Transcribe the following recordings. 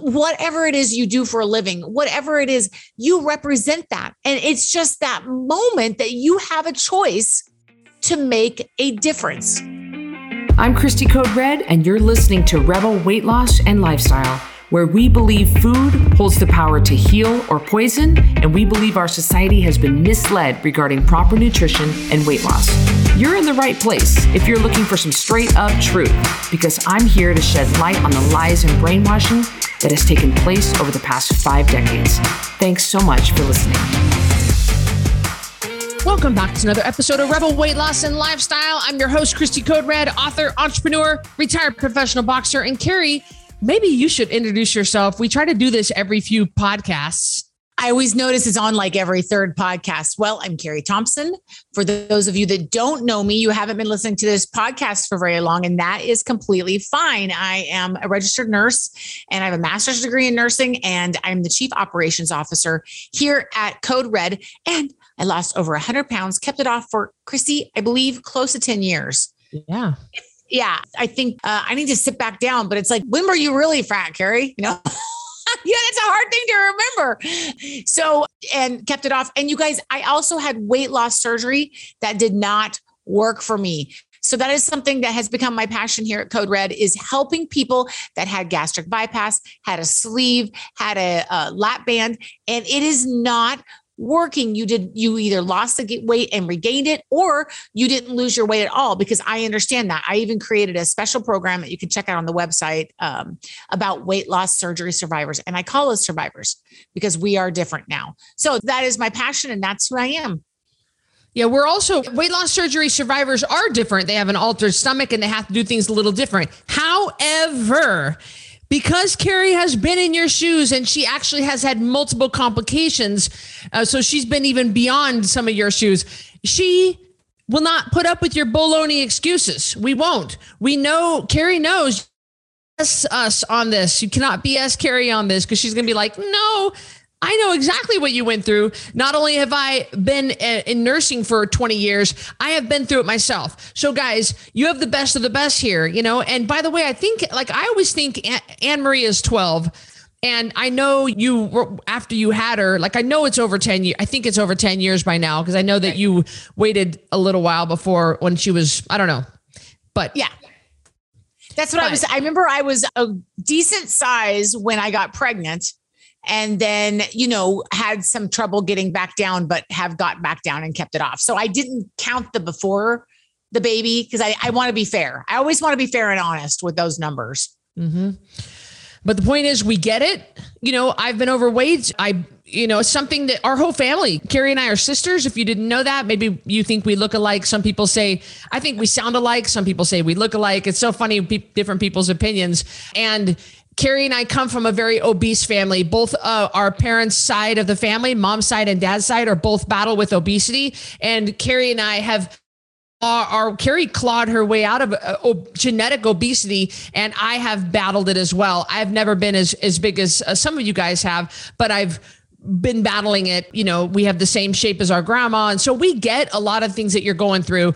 whatever it is you do for a living, whatever it is, you represent that. And it's just that moment that you have a choice to make a difference. I'm Christy Code Red, and you're listening to Rebel Weight Loss and Lifestyle where we believe food holds the power to heal or poison, and we believe our society has been misled regarding proper nutrition and weight loss. You're in the right place if you're looking for some straight up truth, because I'm here to shed light on the lies and brainwashing that has taken place over the past five decades. Thanks so much for listening. Welcome back to another episode of Rebel Weight Loss and Lifestyle. I'm your host, Christy Code Red, author, entrepreneur, retired professional boxer, and Carrie maybe you should introduce yourself. We try to do this every few podcasts. I always notice it's on like every third podcast. Well, I'm Carrie Thompson. For those of you that don't know me, you haven't been listening to this podcast for very long, and that is completely fine. I am a registered nurse and I have a master's degree in nursing, and I'm the chief operations officer here at Code Red. And I lost over 100 pounds, kept it off for Christy, I believe, close to 10 years. Yeah yeah, I think uh, I need to sit back down. But it's like, when were you really fat, Carrie? You know? yeah, that's a hard thing to remember. So, and kept it off. And you guys, I also had weight loss surgery that did not work for me. So that is something that has become my passion here at Code Red is helping people that had gastric bypass, had a sleeve, had a, a lap band, and it is not working you did you either lost the weight and regained it or you didn't lose your weight at all because i understand that i even created a special program that you can check out on the website um, about weight loss surgery survivors and i call us survivors because we are different now so that is my passion and that's who i am yeah, we're also weight loss surgery survivors are different. They have an altered stomach and they have to do things a little different. However, because Carrie has been in your shoes and she actually has had multiple complications. Uh, so she's been even beyond some of your shoes. She will not put up with your baloney excuses. We won't. We know, Carrie knows us on this. You cannot BS Carrie on this because she's going to be like, no, I know exactly what you went through. Not only have I been uh, in nursing for 20 years, I have been through it myself. So, guys, you have the best of the best here, you know. And by the way, I think, like, I always think Anne Marie is 12. And I know you were after you had her, like I know it's over 10 years. I think it's over 10 years by now because I know that you waited a little while before when she was, I don't know. But yeah. That's what but, I was. I remember I was a decent size when I got pregnant and then you know had some trouble getting back down but have got back down and kept it off. So i didn't count the before the baby because I, I want to be fair. I always want to be fair and honest with those numbers. Mm-hmm. but the point is we get it. You know i've been overweight. I you know something that our whole family carrie and i are sisters. If you didn't know that maybe you think we look alike. Some people say i think we sound alike. Some people say we look alike. It's so funny different people's opinions. And Carrie and I come from a very obese family. Both uh, our parents' side of the family, mom's side and dad's side, are both battle with obesity. And Carrie and I have our Carrie clawed her way out of uh, genetic obesity, and I have battled it as well. I've never been as as big as uh, some of you guys have, but I've been battling it. You know, we have the same shape as our grandma, and so we get a lot of things that you're going through.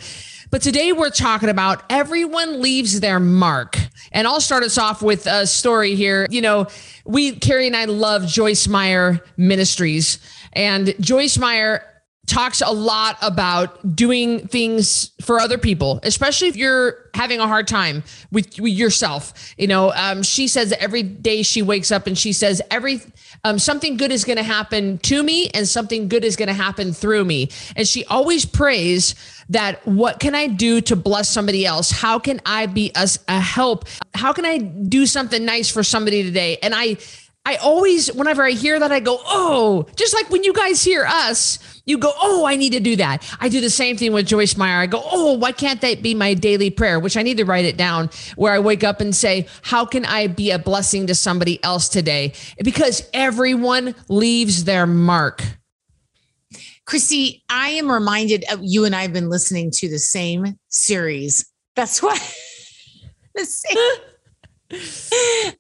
But today we're talking about everyone leaves their mark. And I'll start us off with a story here. You know, we, Carrie and I love Joyce Meyer Ministries. And Joyce Meyer talks a lot about doing things for other people, especially if you're having a hard time with, with yourself. You know, um, she says every day she wakes up and she says every um, something good is going to happen to me and something good is going to happen through me. And she always prays that what can I do to bless somebody else? How can I be a, a help? How can I do something nice for somebody today? And I I always, whenever I hear that, I go, oh, just like when you guys hear us, you go, oh, I need to do that. I do the same thing with Joyce Meyer. I go, oh, why can't that be my daily prayer? Which I need to write it down where I wake up and say, how can I be a blessing to somebody else today? Because everyone leaves their mark. Christy, I am reminded of you and I have been listening to the same series. That's why the same.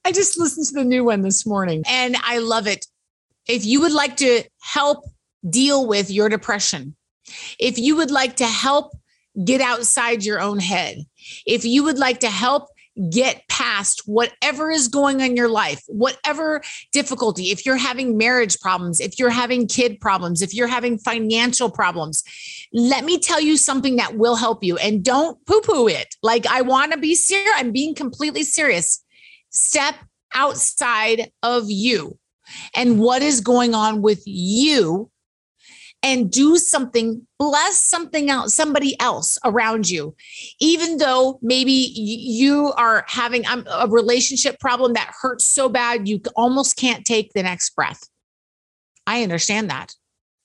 I just listened to the new one this morning and I love it. If you would like to help deal with your depression, if you would like to help get outside your own head, if you would like to help get past whatever is going on in your life, whatever difficulty, if you're having marriage problems, if you're having kid problems, if you're having financial problems, let me tell you something that will help you and don't poo poo it. Like, I want to be serious. I'm being completely serious. Step outside of you and what is going on with you and do something, bless something out somebody else around you. Even though maybe you are having um, a relationship problem that hurts so bad, you almost can't take the next breath. I understand that.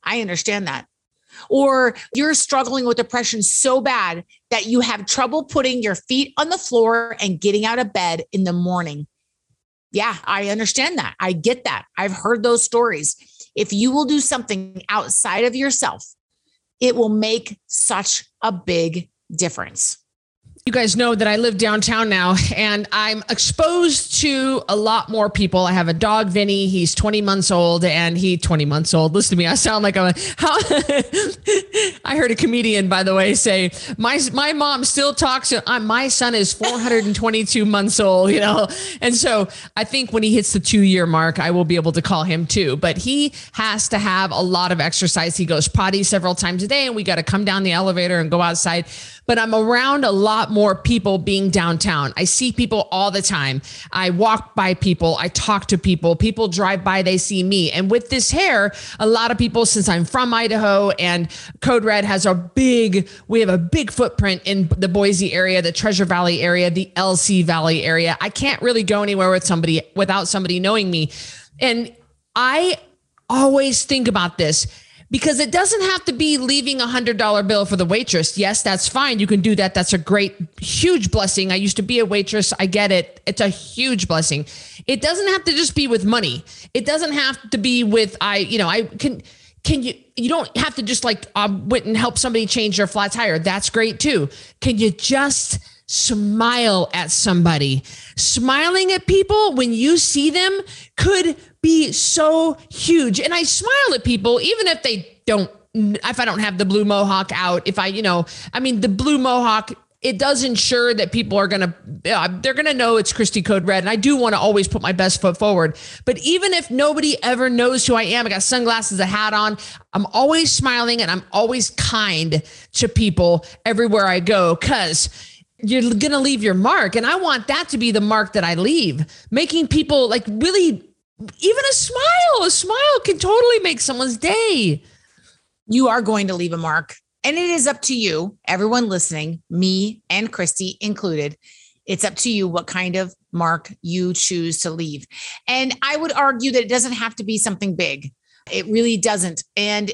I understand that. Or you're struggling with depression so bad that you have trouble putting your feet on the floor and getting out of bed in the morning. Yeah, I understand that. I get that. I've heard those stories. If you will do something outside of yourself, it will make such a big difference. You guys know that I live downtown now and I'm exposed to a lot more people. I have a dog, Vinny. He's 20 months old and he 20 months old. Listen to me. I sound like I'm a, how I heard a comedian, by the way, say my, my mom still talks. To, uh, my son is 422 months old, you know? And so I think when he hits the two year mark, I will be able to call him too, but he has to have a lot of exercise. He goes potty several times a day and we got to come down the elevator and go outside but I'm around a lot more people being downtown. I see people all the time. I walk by people, I talk to people, people drive by, they see me. And with this hair, a lot of people, since I'm from Idaho and Code Red has a big, we have a big footprint in the Boise area, the Treasure Valley area, the LC Valley area. I can't really go anywhere with somebody without somebody knowing me. And I always think about this because it doesn't have to be leaving a hundred dollar bill for the waitress. Yes, that's fine. You can do that. That's a great, huge blessing. I used to be a waitress. I get it. It's a huge blessing. It doesn't have to just be with money. It doesn't have to be with I. You know, I can. Can you? You don't have to just like I um, went and help somebody change their flat tire. That's great too. Can you just? Smile at somebody. Smiling at people when you see them could be so huge. And I smile at people, even if they don't, if I don't have the blue mohawk out, if I, you know, I mean, the blue mohawk it does ensure that people are going to uh, they're going to know it's Christy Code Red and I do want to always put my best foot forward but even if nobody ever knows who I am I got sunglasses a hat on I'm always smiling and I'm always kind to people everywhere I go cuz you're going to leave your mark and I want that to be the mark that I leave making people like really even a smile, a smile can totally make someone's day. You are going to leave a mark. And it is up to you, everyone listening, me and Christy included. It's up to you what kind of mark you choose to leave. And I would argue that it doesn't have to be something big. It really doesn't. And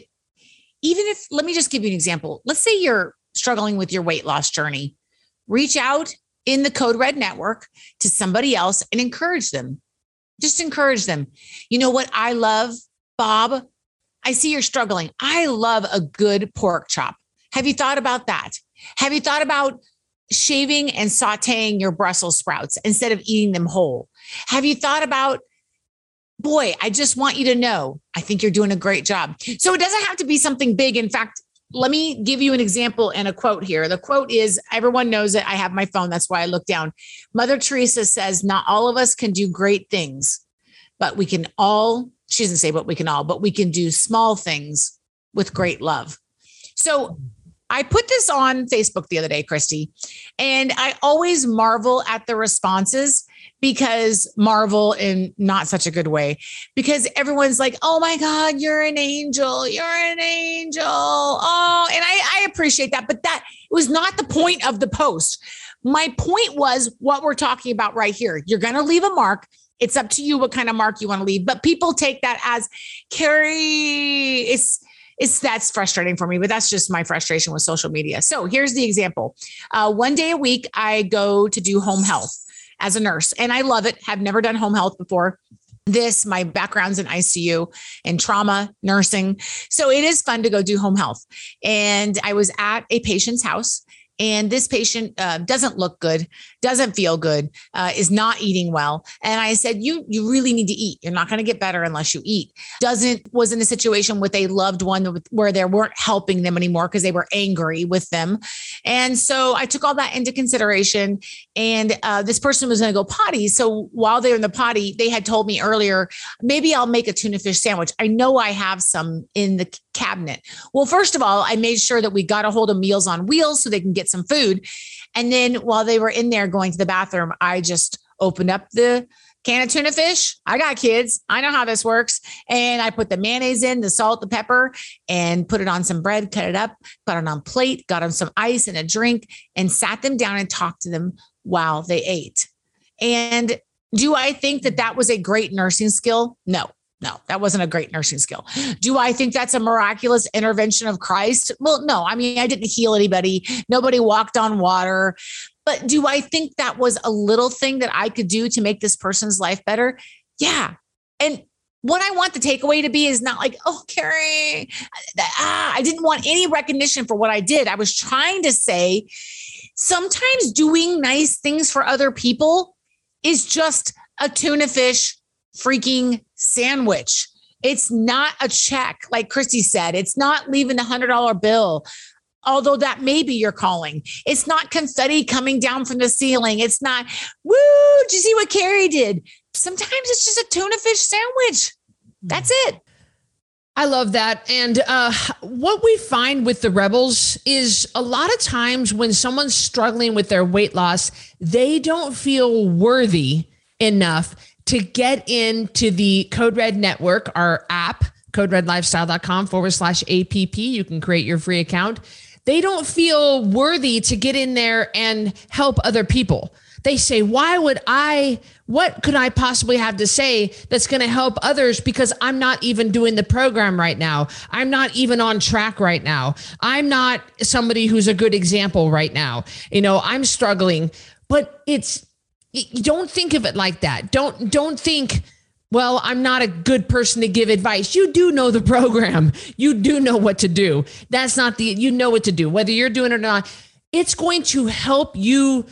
even if, let me just give you an example. Let's say you're struggling with your weight loss journey, reach out in the Code Red network to somebody else and encourage them. Just encourage them. You know what I love, Bob? I see you're struggling. I love a good pork chop. Have you thought about that? Have you thought about shaving and sauteing your Brussels sprouts instead of eating them whole? Have you thought about, boy, I just want you to know, I think you're doing a great job. So it doesn't have to be something big. In fact, let me give you an example and a quote here. The quote is everyone knows that I have my phone. That's why I look down. Mother Teresa says, Not all of us can do great things, but we can all, she doesn't say, but we can all, but we can do small things with great love. So I put this on Facebook the other day, Christy, and I always marvel at the responses because marvel in not such a good way. Because everyone's like oh my god you're an angel you're an angel. Oh and I, I appreciate that but that was not the point of the post. My point was what we're talking about right here. You're going to leave a mark. It's up to you what kind of mark you want to leave but people take that as carrie it's it's that's frustrating for me, but that's just my frustration with social media. So here's the example. Uh, one day a week, I go to do home health as a nurse. And I love it. Have never done home health before. This, my background's in ICU and trauma nursing. So it is fun to go do home health. And I was at a patient's house and this patient uh, doesn't look good, doesn't feel good, uh, is not eating well. And I said, "You you really need to eat. You're not going to get better unless you eat." Doesn't was in a situation with a loved one where they weren't helping them anymore because they were angry with them, and so I took all that into consideration. And uh, this person was going to go potty. So while they were in the potty, they had told me earlier, maybe I'll make a tuna fish sandwich. I know I have some in the cabinet. Well, first of all, I made sure that we got a hold of Meals on Wheels so they can get some food. And then while they were in there going to the bathroom, I just opened up the can of tuna fish. I got kids. I know how this works. And I put the mayonnaise in, the salt, the pepper, and put it on some bread, cut it up, put it on plate, got them some ice and a drink, and sat them down and talked to them while they ate. And do I think that that was a great nursing skill? No. No, that wasn't a great nursing skill. Do I think that's a miraculous intervention of Christ? Well, no. I mean, I didn't heal anybody. Nobody walked on water. But do I think that was a little thing that I could do to make this person's life better? Yeah. And what I want the takeaway to be is not like, oh, Carrie, ah, I didn't want any recognition for what I did. I was trying to say sometimes doing nice things for other people is just a tuna fish freaking sandwich. It's not a check, like Christy said. It's not leaving hundred dollar bill, although that may be your calling. It's not confetti coming down from the ceiling. It's not, woo, did you see what Carrie did? Sometimes it's just a tuna fish sandwich. That's it. I love that. And uh, what we find with the rebels is a lot of times when someone's struggling with their weight loss, they don't feel worthy enough to get into the Code Red Network, our app, coderedlifestyle.com forward slash APP. You can create your free account. They don't feel worthy to get in there and help other people. They say, why would I, what could I possibly have to say that's going to help others because I'm not even doing the program right now? I'm not even on track right now. I'm not somebody who's a good example right now. You know, I'm struggling, but it's, don't think of it like that. Don't don't think well, I'm not a good person to give advice. You do know the program. You do know what to do. That's not the you know what to do. Whether you're doing it or not, it's going to help you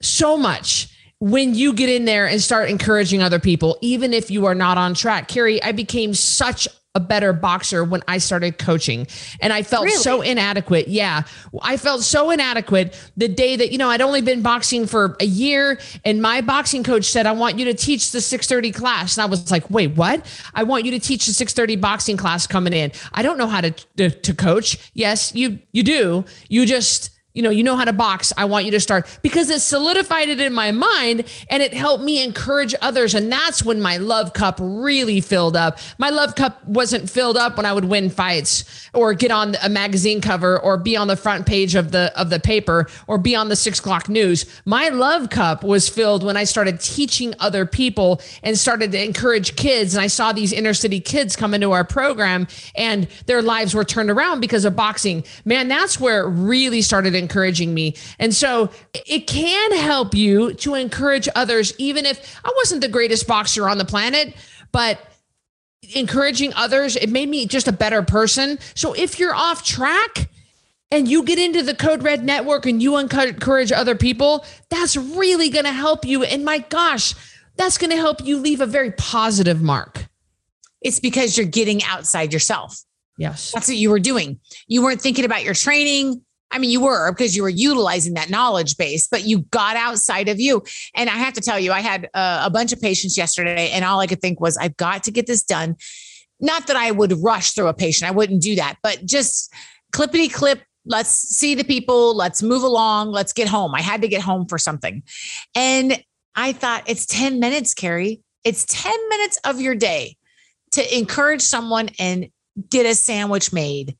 so much when you get in there and start encouraging other people, even if you are not on track. Carrie, I became such a better boxer when I started coaching. And I felt really? so inadequate. Yeah. I felt so inadequate the day that, you know, I'd only been boxing for a year and my boxing coach said, I want you to teach the 630 class. And I was like, wait, what? I want you to teach the 630 boxing class coming in. I don't know how to, to, to coach. Yes, you, you do. You just, you know, you know how to box. I want you to start because it solidified it in my mind and it helped me encourage others. And that's when my love cup really filled up. My love cup wasn't filled up when I would win fights or get on a magazine cover or be on the front page of the of the paper or be on the six o'clock news. My love cup was filled when I started teaching other people and started to encourage kids. And I saw these inner city kids come into our program and their lives were turned around because of boxing. Man, that's where it really started encouraging me. And so it can help you to encourage others, even if I wasn't the greatest boxer on the planet, but encouraging others, it made me just a better person. So if you're off track, and you get into the Code Red network and you encourage other people, that's really going to help you. And my gosh, that's going to help you leave a very positive mark. It's because you're getting outside yourself. Yes. That's what you were doing. You weren't thinking about your training. I mean, you were because you were utilizing that knowledge base, but you got outside of you. And I have to tell you, I had uh, a bunch of patients yesterday, and all I could think was, I've got to get this done. Not that I would rush through a patient, I wouldn't do that, but just clippity clip. Let's see the people. Let's move along. Let's get home. I had to get home for something. And I thought, it's 10 minutes, Carrie. It's 10 minutes of your day to encourage someone and get a sandwich made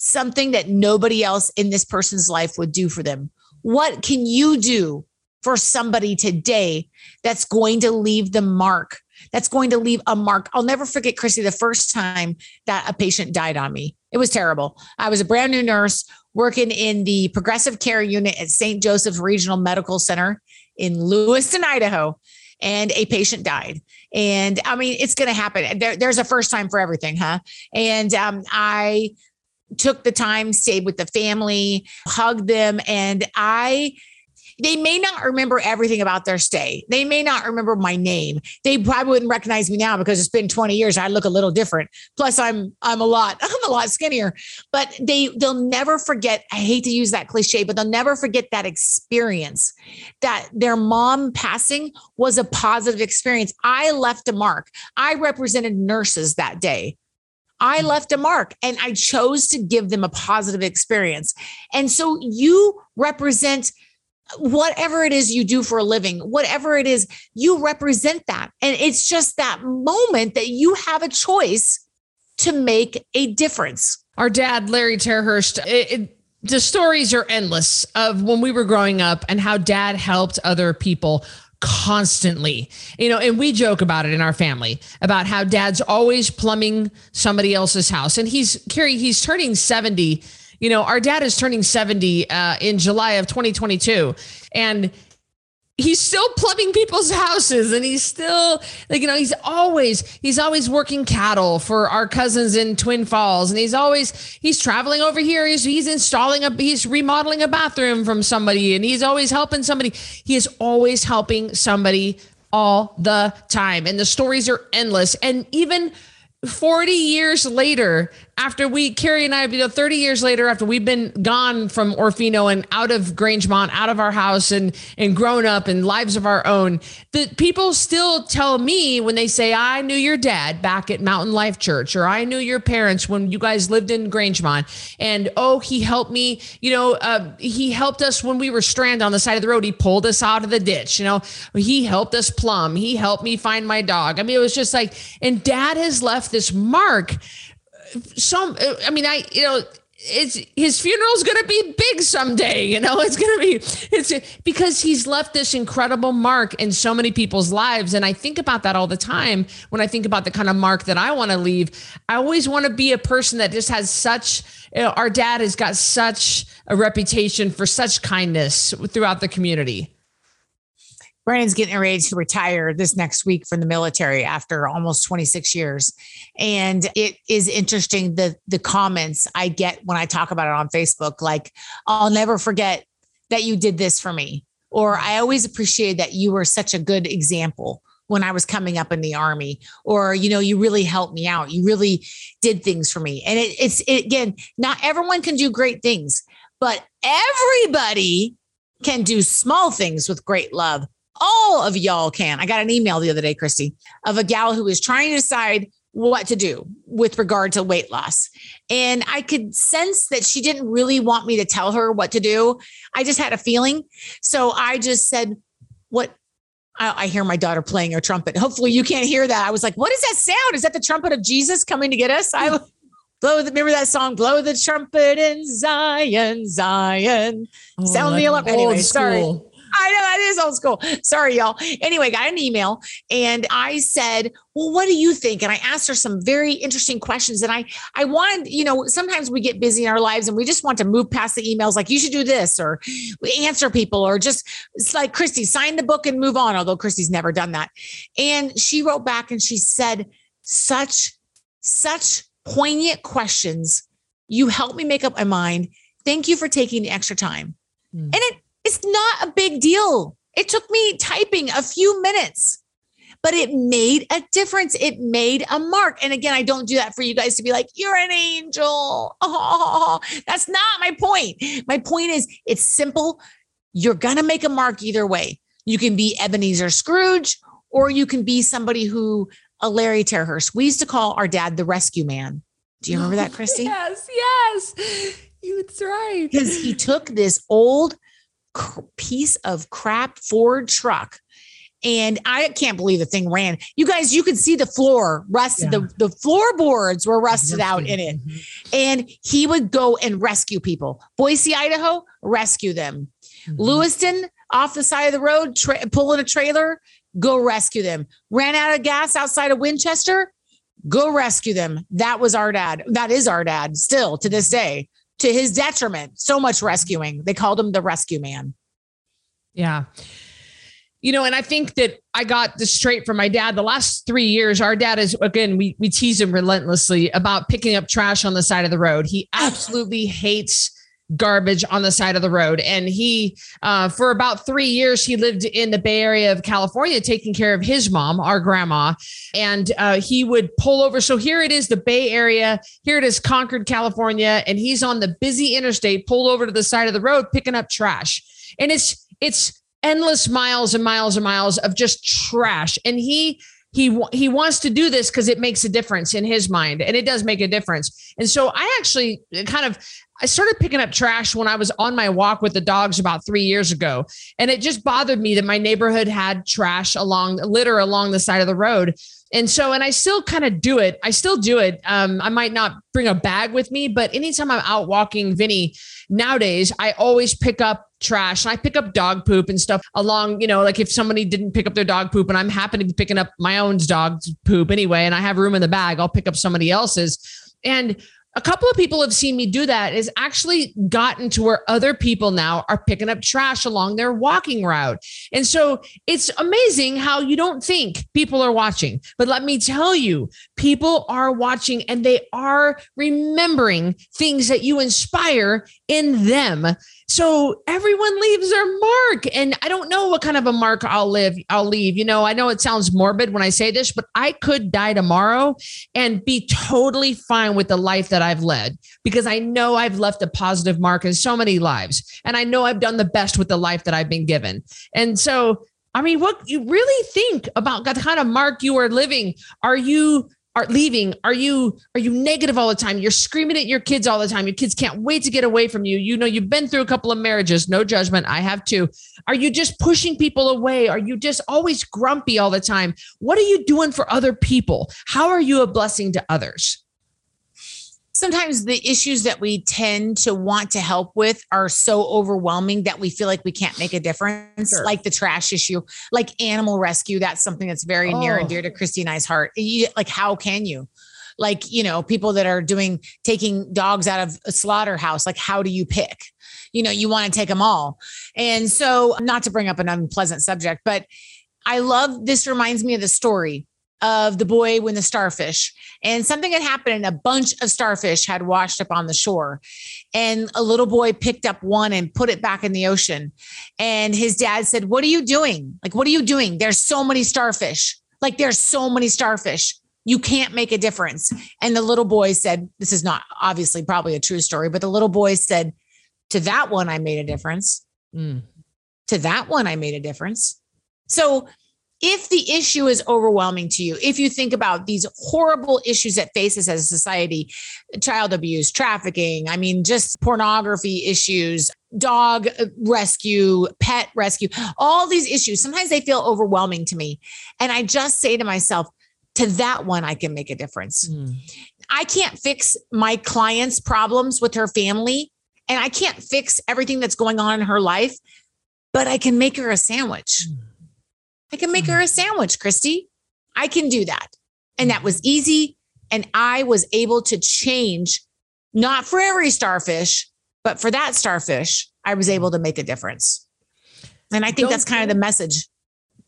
something that nobody else in this person's life would do for them. What can you do for somebody today that's going to leave the mark? That's going to leave a mark. I'll never forget, Chrissy, the first time that a patient died on me. It was terrible. I was a brand new nurse working in the progressive care unit at St. Joseph Regional Medical Center in Lewiston, Idaho, and a patient died. And I mean, it's going to happen. There, there's a first time for everything, huh? And um, I took the time, stayed with the family, hugged them. And I, they may not remember everything about their stay. They may not remember my name. They probably wouldn't recognize me now because it's been 20 years. I look a little different. Plus, I'm I'm a lot I'm a lot skinnier. But they they'll never forget. I hate to use that cliche, but they'll never forget that experience. That their mom passing was a positive experience. I left a mark. I represented nurses that day. I left a mark and I chose to give them a positive experience. And so you represent whatever it is you do for a living, whatever it is, you represent that. And it's just that moment that you have a choice to make a difference. Our dad, Larry Terhurst, it, it, the stories are endless of when we were growing up and how dad helped other people constantly. You know, and we joke about it in our family about how dad's always plumbing somebody else's house. And he's Carrie, he's turning 70. You know, our dad is turning 70 uh, in July of 2022. And he's still plumbing people's houses and he's still like you know he's always he's always working cattle for our cousins in twin falls and he's always he's traveling over here. He's he's installing a he's remodeling a bathroom from somebody and he's always helping somebody. He is always helping somebody all the time and the stories are endless. And even 40 years later, after we, Carrie and I, you know, 30 years later, after we've been gone from Orofino and out of Grangemont, out of our house and, and grown up and lives of our own, that people still tell me when they say, I knew your dad back at Mountain Life Church, or I knew your parents when you guys lived in Grangemont. And oh, he helped me, you know, uh, he helped us when we were stranded on the side of the road. He pulled us out of the ditch, you know, he helped us plumb. He helped me find my dog. I mean, it was just like, and dad has left this mark. Some, I mean, I, you know, it's his funeral's going to be big someday you know? It's going to be it's because he's left this incredible mark in so many people's lives. And i think about that all the time when i think about the kind of mark that i want to leave. I always want to be a person that just has such you know, our dad has got such a reputation for such kindness throughout the community Brandon's getting ready to retire this next week from the military after almost 26 years. And it is interesting the the comments I get when I talk about it on Facebook like I'll never forget that you did this for me or I always appreciated that you were such a good example when I was coming up in the army, or you know, you really helped me out. You really did things for me. And it, it's it, again, not everyone can do great things, but everybody can do small things with great love all of y'all can. I got an email the other day, Christy, of a gal who was trying to decide what to do with regard to weight loss. And I could sense that she didn't really want me to tell her what to do. I just had a feeling. So I just said, What? I, I hear my daughter playing her trumpet. Hopefully you can't hear that. I was like, What is that sound? Is that the trumpet of Jesus coming to get us? I blow the remember that song, Blow the Trumpet in Zion, Zion. Oh, Sound the alarm. Anyway, sorry. I know that is old school. Sorry, y'all. Anyway, got an email and I said, Well, what do you think? And I asked her some very interesting questions. And I I wanted, you know, sometimes we get busy in our lives and we just want to move past the emails, like you should do this, or answer people, or just it's like Christy, sign the book and move on, although Christy's never done that. And she wrote back and she said, such, such poignant questions. You helped me make up my mind. Thank you for taking the extra time. Mm. And it it's not a big deal. It took me typing a few minutes, but it made a difference. It made a mark. And again, I don't do that for you guys to be like, you're an angel. Oh, that's not my point. My point is it's simple. You're going to make a mark either way. You can be Ebenezer Scrooge, or you can be somebody who, a Larry Terhurst. We used to call our dad the rescue man. Do you remember that, Christy? yes, yes. That's right. Because he took this old piece of crap Ford truck. And I can't believe the thing ran. You guys, you could see the floor rusted. Yeah. The, the floorboards were rusted, out in it. Mm-hmm. And he would go and rescue people. Boise, Idaho, rescue them. Mm-hmm. Lewiston, off the side of the road, tra- pulling a trailer, go rescue them. Ran out of gas outside of Winchester, go rescue them. That was our dad. That is our dad still to this day to his detriment. So much rescuing. They called him the rescue man. Yeah. you know, and I think that I got this straight from my dad. The last three years, our dad is again, we we tease him relentlessly about picking up trash on the side of the road. He absolutely hates garbage on the side of the road. And he, uh, for about three years, he lived in the Bay Area of California, taking care of his mom, our grandma. And uh, he would pull over. So here it is, the Bay Area. Here it is, Concord, California. And he's on the busy interstate, pulled over to the side of the road, picking up trash. And it's, it's, endless miles and miles and miles of just trash and he he he wants to do this because it makes a difference in his mind and it does make a difference and so i actually kind of i started picking up trash when i was on my walk with the dogs about three years ago and it just bothered me that my neighborhood had trash along litter along the side of the road and so, and I still kind of do it. I still do it. Um, I might not bring a bag with me, but anytime I'm out walking Vinny nowadays, I always pick up trash and I pick up dog poop and stuff along, you know, like if somebody didn't pick up their dog poop and I'm happen to be picking up my own dog's poop anyway, and I have room in the bag, I'll pick up somebody else's. And a couple of people have seen me do that is actually gotten to where other people now are picking up trash along their walking route. And so it's amazing how you don't think people are watching. But let me tell you, people are watching and they are remembering things that you inspire in them. So everyone leaves their mark. And I don't know what kind of a mark I'll live, I'll leave. You know, I know it sounds morbid when I say this, but I could die tomorrow and be totally fine with the life that I've led because I know I've left a positive mark in so many lives. And I know I've done the best with the life that I've been given. And so I mean, what you really think about the kind of mark you are living? Are you are leaving? Are you are you negative all the time? You're screaming at your kids all the time. Your kids can't wait to get away from you. You know you've been through a couple of marriages. No judgment. I have too. Are you just pushing people away? Are you just always grumpy all the time? What are you doing for other people? How are you a blessing to others sometimes the issues that we tend to want to help with are so overwhelming that we feel like we can't make a difference, sure. like the trash issue, like animal rescue. That's something that's very oh. near and oh. dear to Christy and I's heart. You, like, how can you? Like, you know, people that are doing taking dogs out of a slaughterhouse, like, how do you pick? You know, you want to take them all. And so, not to bring up an unpleasant subject, but I love this reminds me of the story of the boy when the starfish. And something had happened and a bunch of starfish had washed up on the shore. And a little boy picked up one and put it back in the ocean. And his dad said what are you doing? Like what are you doing? There's so many starfish. Like there's so many starfish. You can't make a difference. And the little boy said this is not obviously probably a true story but the little boy said to that one i made a difference. Mm. to that one i made a difference. So if the issue is overwhelming to you, if you think about these horrible issues that faces as a society, child abuse, trafficking, I mean, just pornography issues, dog rescue, pet rescue, all these issues, sometimes they feel overwhelming to me. And I just say to myself, to that one, I can make a difference. Mm. I can't fix my client's problems with her family, and I can't fix everything that's going on in her life, but I can make her a sandwich. Mm I can make her mm-hmm. a sandwich, Christy. I can do that. And that was mm-hmm. easy. And I was able to change, not for every starfish, but for that starfish, I was able to make a difference. And I think don't, that's kind of the message.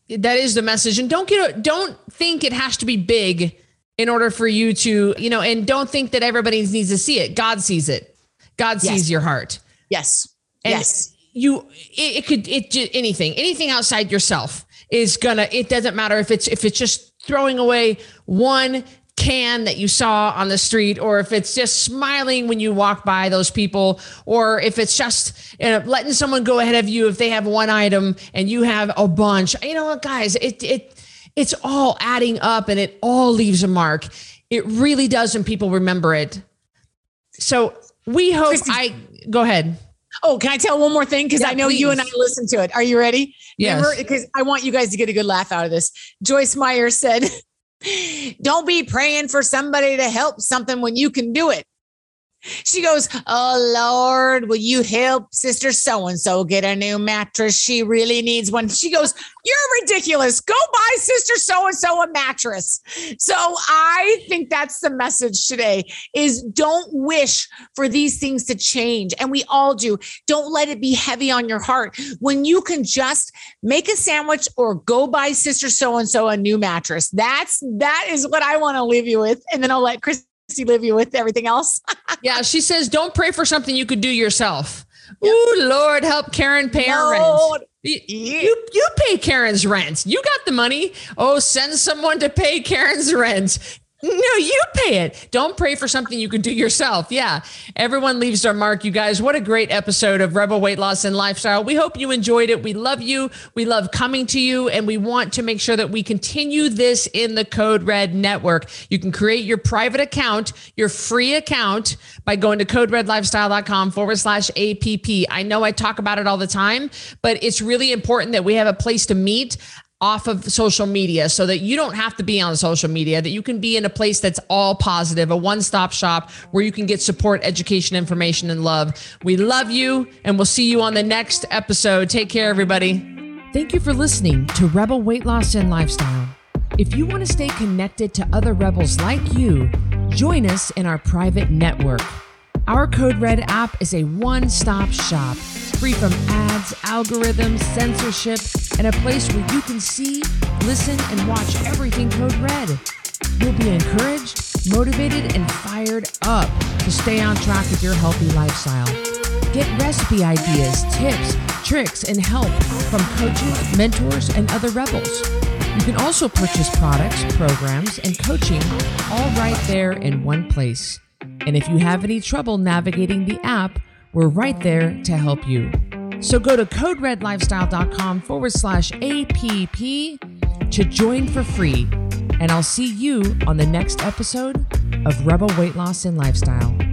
That is the message. And don't get don't think it has to be big in order for you to, you know, and don't think that everybody needs to see it. God sees it. God sees yes. your heart. Yes. And yes. You it, it could it just anything, anything outside yourself is gonna it doesn't matter if it's if it's just throwing away one can that you saw on the street or if it's just smiling when you walk by those people or if it's just you know, letting someone go ahead of you if they have one item and you have a bunch. You know what guys? It it it's all adding up and it all leaves a mark. It really does and people remember it. So we hope i go ahead Oh, can I tell one more thing? Because yeah, I know please. you and I listened to it. Are you ready? Yes. Because I want you guys to get a good laugh out of this. Joyce Meyer said, Don't be praying for somebody to help something when you can do it. She goes, Oh Lord, will you help sister so and so get a new mattress? She really needs one. She goes, You're ridiculous. Go buy sister so and so a mattress. So I think that's the message today is don't wish for these things to change. And we all do. Don't let it be heavy on your heart when you can just make a sandwich or go buy sister so and so a new mattress. That's that is what I want to leave you with. And then I'll let Chris leave you with everything else. yeah, she says, don't pray for something you could do yourself. Yep. Ooh, Lord, help Karen pay her rent. You, you, you pay Karen's rent. You got the money. Oh, send someone to pay Karen's rent. No, you pay it. Don't pray for something you can do yourself. Yeah. Everyone leaves their mark, you guys. What a great episode of Rebel Weight Loss and Lifestyle. We hope you enjoyed it. We love you. We love coming to you, and we want to make sure that we continue this in the Code Red network. You can create your private account, your free account, by going to coderedlifestyle.com forward slash APP. I know I talk about it all the time, but it's really important that we have a place to meet off of social media so that you don't have to be on social media, that you can be in a place that's all positive, a one stop shop where you can get support, education, information, and love. We love you, and we'll see you on the next episode. Take care, everybody. Thank you for listening to Rebel Weight Loss and Lifestyle. If you want to stay connected to other rebels like you, join us in our private network. Our Code Red app is a one stop shop free from ads, algorithms, censorship, and a place where you can see, listen, and watch everything Code Red. You'll be encouraged, motivated, and fired up to stay on track with your healthy lifestyle. Get recipe ideas, tips, tricks, and help from coaches, mentors, and other rebels. You can also purchase products, programs, and coaching all right there in one place. And if you have any trouble navigating the app, we're right there to help you. So go to coderedlifestyle.com forward slash APP to join for free. And I'll see you on the next episode of Rebel Weight Loss and Lifestyle.